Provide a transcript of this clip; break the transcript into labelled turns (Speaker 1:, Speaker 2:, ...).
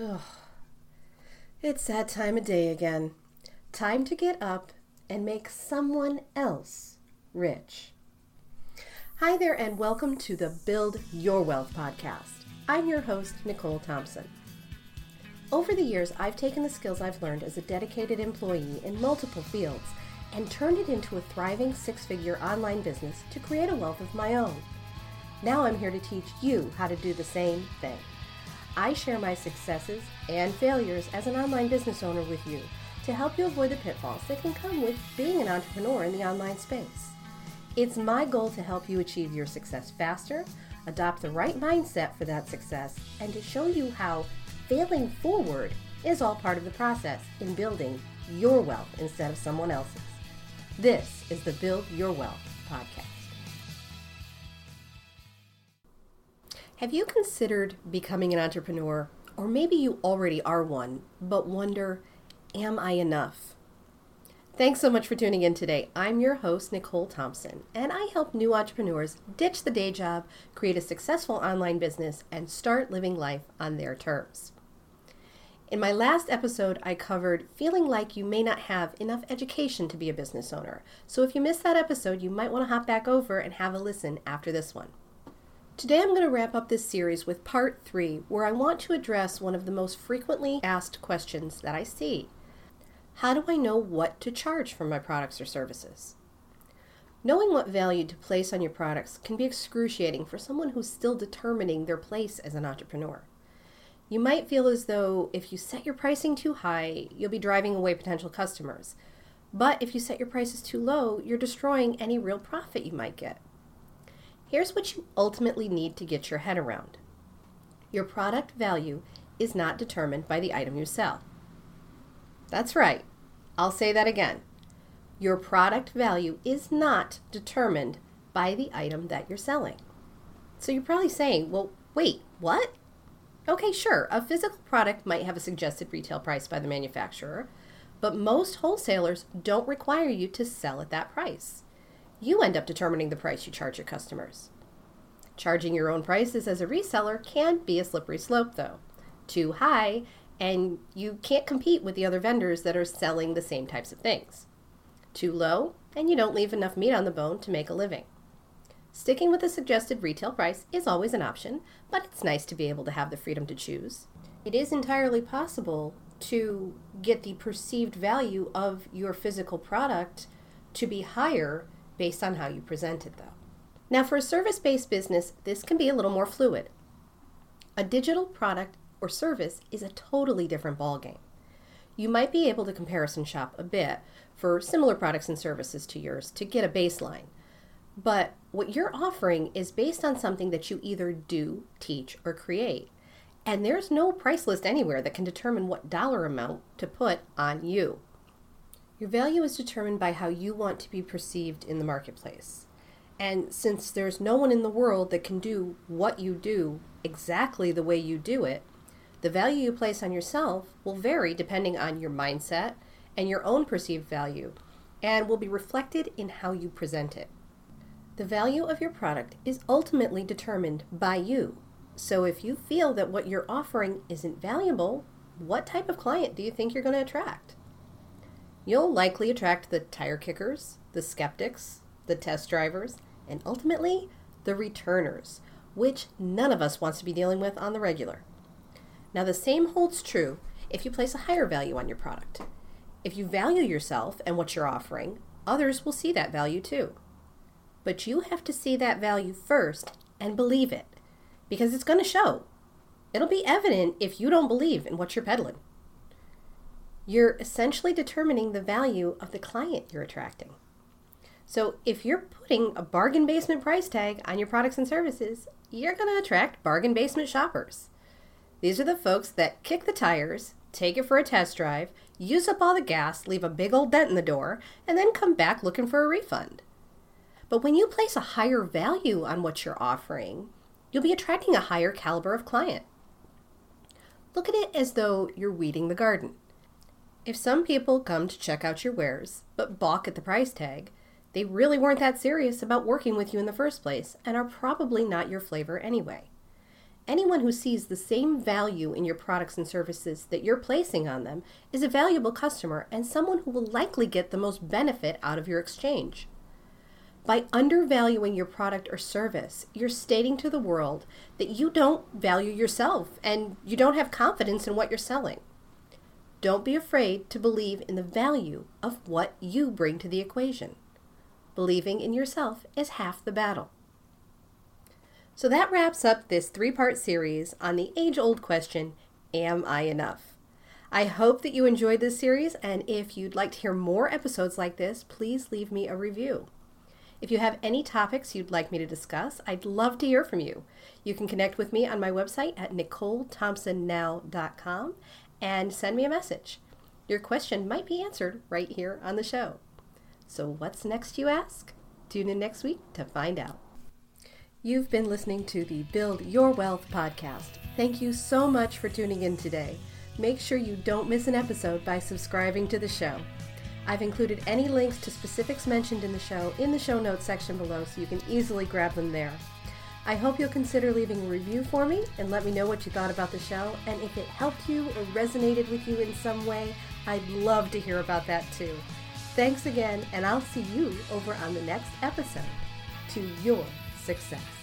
Speaker 1: Ugh. It's that time of day again. Time to get up and make someone else rich. Hi there, and welcome to the Build Your Wealth podcast. I'm your host, Nicole Thompson. Over the years, I've taken the skills I've learned as a dedicated employee in multiple fields and turned it into a thriving six figure online business to create a wealth of my own. Now I'm here to teach you how to do the same thing. I share my successes and failures as an online business owner with you to help you avoid the pitfalls that can come with being an entrepreneur in the online space. It's my goal to help you achieve your success faster, adopt the right mindset for that success, and to show you how failing forward is all part of the process in building your wealth instead of someone else's. This is the Build Your Wealth podcast. Have you considered becoming an entrepreneur? Or maybe you already are one, but wonder, am I enough? Thanks so much for tuning in today. I'm your host, Nicole Thompson, and I help new entrepreneurs ditch the day job, create a successful online business, and start living life on their terms. In my last episode, I covered feeling like you may not have enough education to be a business owner. So if you missed that episode, you might want to hop back over and have a listen after this one. Today I'm going to wrap up this series with part three, where I want to address one of the most frequently asked questions that I see. How do I know what to charge for my products or services? Knowing what value to place on your products can be excruciating for someone who's still determining their place as an entrepreneur. You might feel as though if you set your pricing too high, you'll be driving away potential customers. But if you set your prices too low, you're destroying any real profit you might get. Here's what you ultimately need to get your head around your product value is not determined by the item you sell. That's right. I'll say that again. Your product value is not determined by the item that you're selling. So you're probably saying, well, wait, what? Okay, sure, a physical product might have a suggested retail price by the manufacturer, but most wholesalers don't require you to sell at that price you end up determining the price you charge your customers. Charging your own prices as a reseller can be a slippery slope, though. Too high, and you can't compete with the other vendors that are selling the same types of things. Too low, and you don't leave enough meat on the bone to make a living. Sticking with the suggested retail price is always an option, but it's nice to be able to have the freedom to choose. It is entirely possible to get the perceived value of your physical product to be higher based on how you present it, though. Now, for a service based business, this can be a little more fluid. A digital product or service is a totally different ballgame. You might be able to comparison shop a bit for similar products and services to yours to get a baseline. But what you're offering is based on something that you either do, teach, or create. And there's no price list anywhere that can determine what dollar amount to put on you. Your value is determined by how you want to be perceived in the marketplace. And since there's no one in the world that can do what you do exactly the way you do it, the value you place on yourself will vary depending on your mindset and your own perceived value, and will be reflected in how you present it. The value of your product is ultimately determined by you. So if you feel that what you're offering isn't valuable, what type of client do you think you're going to attract? You'll likely attract the tire kickers, the skeptics, the test drivers, and ultimately the returners, which none of us wants to be dealing with on the regular. Now, the same holds true if you place a higher value on your product. If you value yourself and what you're offering, others will see that value too. But you have to see that value first and believe it, because it's going to show. It'll be evident if you don't believe in what you're peddling you're essentially determining the value of the client you're attracting. So if you're putting a bargain basement price tag on your products and services, you're going to attract bargain basement shoppers. These are the folks that kick the tires, take it for a test drive, use up all the gas, leave a big old dent in the door, and then come back looking for a refund. But when you place a higher value on what you're offering, you'll be attracting a higher caliber of client. Look at it as though you're weeding the garden. If some people come to check out your wares, but balk at the price tag, they really weren't that serious about working with you in the first place and are probably not your flavor anyway. anyone who sees the same value in your products and services that you're placing on them is a valuable customer and someone who will likely get the most benefit out of your exchange. By undervaluing your product or service, you're stating to the world that you don't value yourself and you don't have confidence in what you're selling. Don't be afraid to believe in the value of what you bring to the equation. Believing in yourself is half the battle. So that wraps up this three part series on the age old question Am I enough? I hope that you enjoyed this series, and if you'd like to hear more episodes like this, please leave me a review. If you have any topics you'd like me to discuss, I'd love to hear from you. You can connect with me on my website at nicolethompsonnow.com and send me a message. Your question might be answered right here on the show. So, what's next, you ask? Tune in next week to find out. You've been listening to the Build Your Wealth podcast. Thank you so much for tuning in today. Make sure you don't miss an episode by subscribing to the show. I've included any links to specifics mentioned in the show in the show notes section below so you can easily grab them there. I hope you'll consider leaving a review for me and let me know what you thought about the show. And if it helped you or resonated with you in some way, I'd love to hear about that too. Thanks again, and I'll see you over on the next episode to your success.